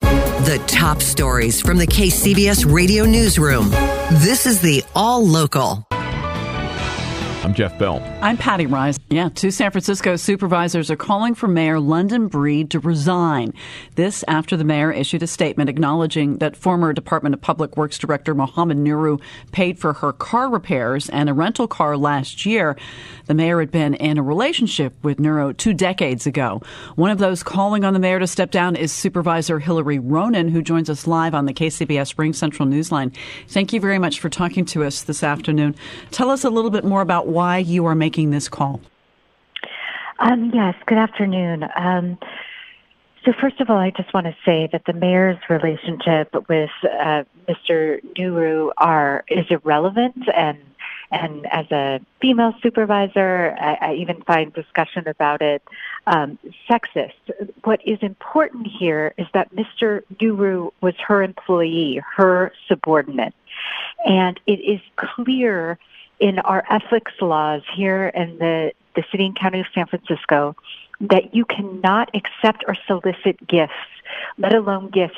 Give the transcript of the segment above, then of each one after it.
The top stories from the KCBS radio newsroom. This is the All Local. I'm Jeff Bell. I'm Patty Rice. Yeah, two San Francisco supervisors are calling for Mayor London Breed to resign. This after the mayor issued a statement acknowledging that former Department of Public Works Director Mohammed Nuru paid for her car repairs and a rental car last year. The mayor had been in a relationship with Nuru two decades ago. One of those calling on the mayor to step down is Supervisor Hillary Ronen, who joins us live on the KCBS RingCentral Newsline. Thank you very much for talking to us this afternoon. Tell us a little bit more about why you are making this call. Um, yes, good afternoon. Um, so first of all, I just want to say that the mayor's relationship with uh, Mr. Nuru are is irrelevant, and and as a female supervisor, I, I even find discussion about it um, sexist. What is important here is that Mr. Nuru was her employee, her subordinate, and it is clear in our ethics laws here in the, the city and county of San Francisco that you cannot accept or solicit gifts, let alone gifts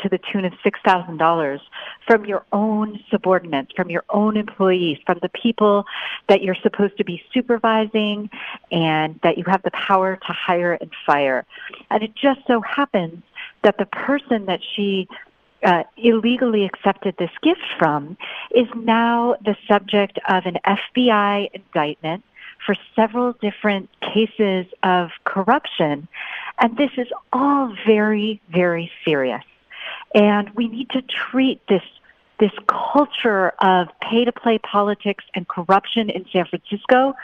to the tune of $6,000 from your own subordinates, from your own employees, from the people that you're supposed to be supervising and that you have the power to hire and fire. And it just so happens that the person that she uh, illegally accepted this gift from is now the subject of an FBI indictment for several different cases of corruption. And this is all very, very serious. And we need to treat this this culture of pay to play politics and corruption in San Francisco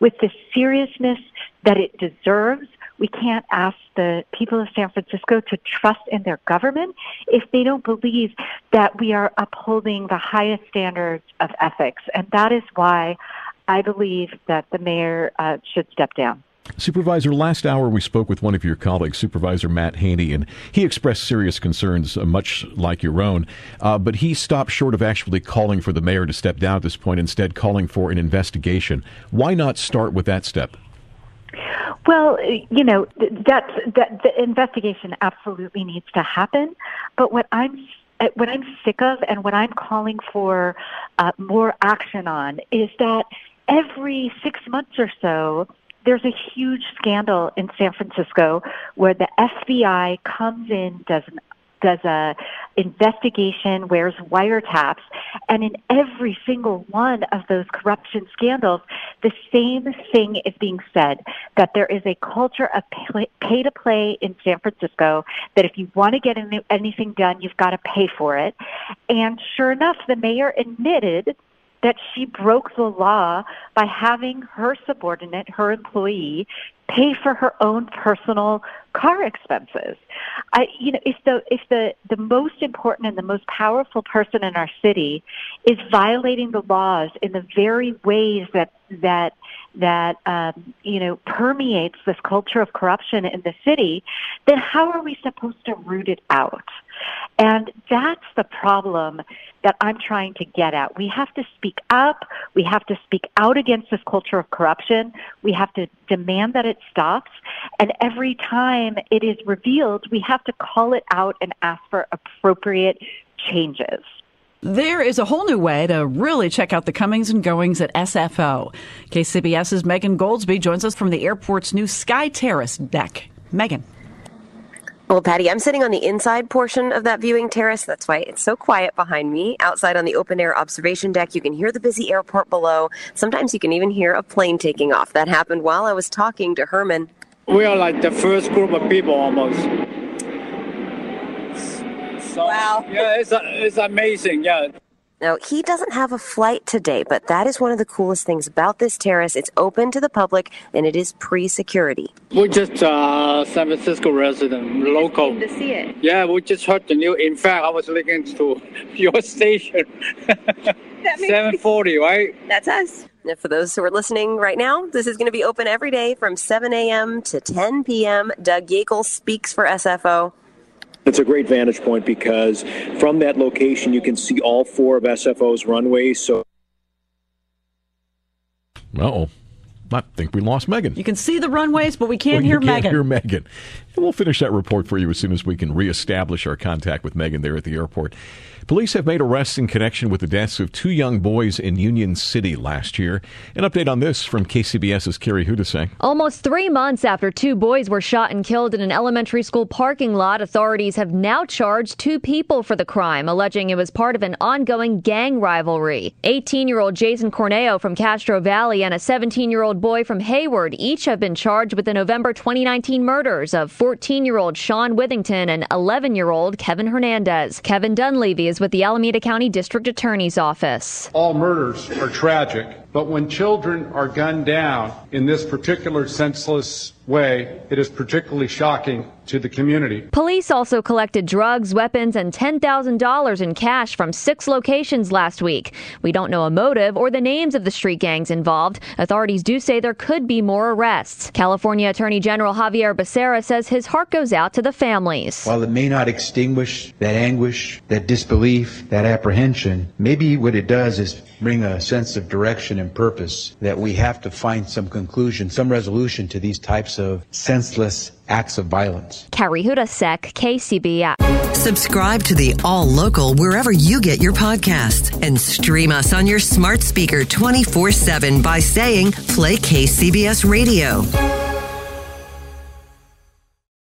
with the seriousness that it deserves we can't ask the people of San Francisco to trust in their government if they don't believe that we are upholding the highest standards of ethics. And that is why I believe that the mayor uh, should step down. Supervisor, last hour we spoke with one of your colleagues, Supervisor Matt Haney, and he expressed serious concerns, uh, much like your own. Uh, but he stopped short of actually calling for the mayor to step down at this point, instead calling for an investigation. Why not start with that step? Well, you know, that's that the investigation absolutely needs to happen. But what I'm uh, what I'm sick of and what I'm calling for uh, more action on is that every six months or so, there's a huge scandal in San Francisco where the FBI comes in, does an does a investigation, wears wiretaps, and in every single one of those corruption scandals, the same thing is being said that there is a culture of pay to play in San Francisco. That if you want to get anything done, you've got to pay for it. And sure enough, the mayor admitted that she broke the law by having her subordinate, her employee, pay for her own personal car expenses. I, you know, if the if the the most important and the most powerful person in our city is violating the laws in the very ways that that that um, you know permeates this culture of corruption in the city, then how are we supposed to root it out? And that's the problem that I'm trying to get at. We have to speak up. We have to speak out against this culture of corruption. We have to demand that it stops. And every time it is revealed, we have to call it out and ask for appropriate changes. There is a whole new way to really check out the comings and goings at SFO. KCBS's Megan Goldsby joins us from the airport's new Sky Terrace deck. Megan. Well, Patty, I'm sitting on the inside portion of that viewing terrace. That's why it's so quiet behind me. Outside on the open air observation deck, you can hear the busy airport below. Sometimes you can even hear a plane taking off. That happened while I was talking to Herman. We are like the first group of people almost. So, wow. Yeah, it's, it's amazing. Yeah. Now, he doesn't have a flight today, but that is one of the coolest things about this terrace. It's open to the public and it is pre security. We're just uh, San Francisco resident, local. to see it. Yeah, we just heard the news. In fact, I was listening to your station. 740, right? That's us. Now, for those who are listening right now, this is going to be open every day from 7 a.m. to 10 p.m. Doug Yakel speaks for SFO. It's a great vantage point because from that location you can see all four of SFO's runways. So, oh. I think we lost Megan. You can see the runways, but we can't well, hear you can't Megan. hear Megan. And we'll finish that report for you as soon as we can reestablish our contact with Megan there at the airport. Police have made arrests in connection with the deaths of two young boys in Union City last year. An update on this from KCBS's Carrie Hudasek. Almost three months after two boys were shot and killed in an elementary school parking lot, authorities have now charged two people for the crime, alleging it was part of an ongoing gang rivalry. 18 year old Jason Corneo from Castro Valley and a 17 year old boy from Hayward each have been charged with the November 2019 murders of 14 year old Sean Withington and 11 year old Kevin Hernandez. Kevin Dunleavy with the Alameda County District Attorney's Office. All murders are tragic, but when children are gunned down in this particular senseless way, it is particularly shocking to the community. Police also collected drugs, weapons, and $10,000 in cash from six locations last week. We don't know a motive or the names of the street gangs involved. Authorities do say there could be more arrests. California Attorney General Xavier Becerra says his heart goes out to the families. While it may not extinguish that anguish, that disbelief, that apprehension, maybe what it does is bring a sense of direction and purpose that we have to find some conclusion, some resolution to these types of senseless acts of violence. Carrie Hudasek, KCBS. Subscribe to the All Local wherever you get your podcasts and stream us on your smart speaker 24 7 by saying Play KCBS Radio.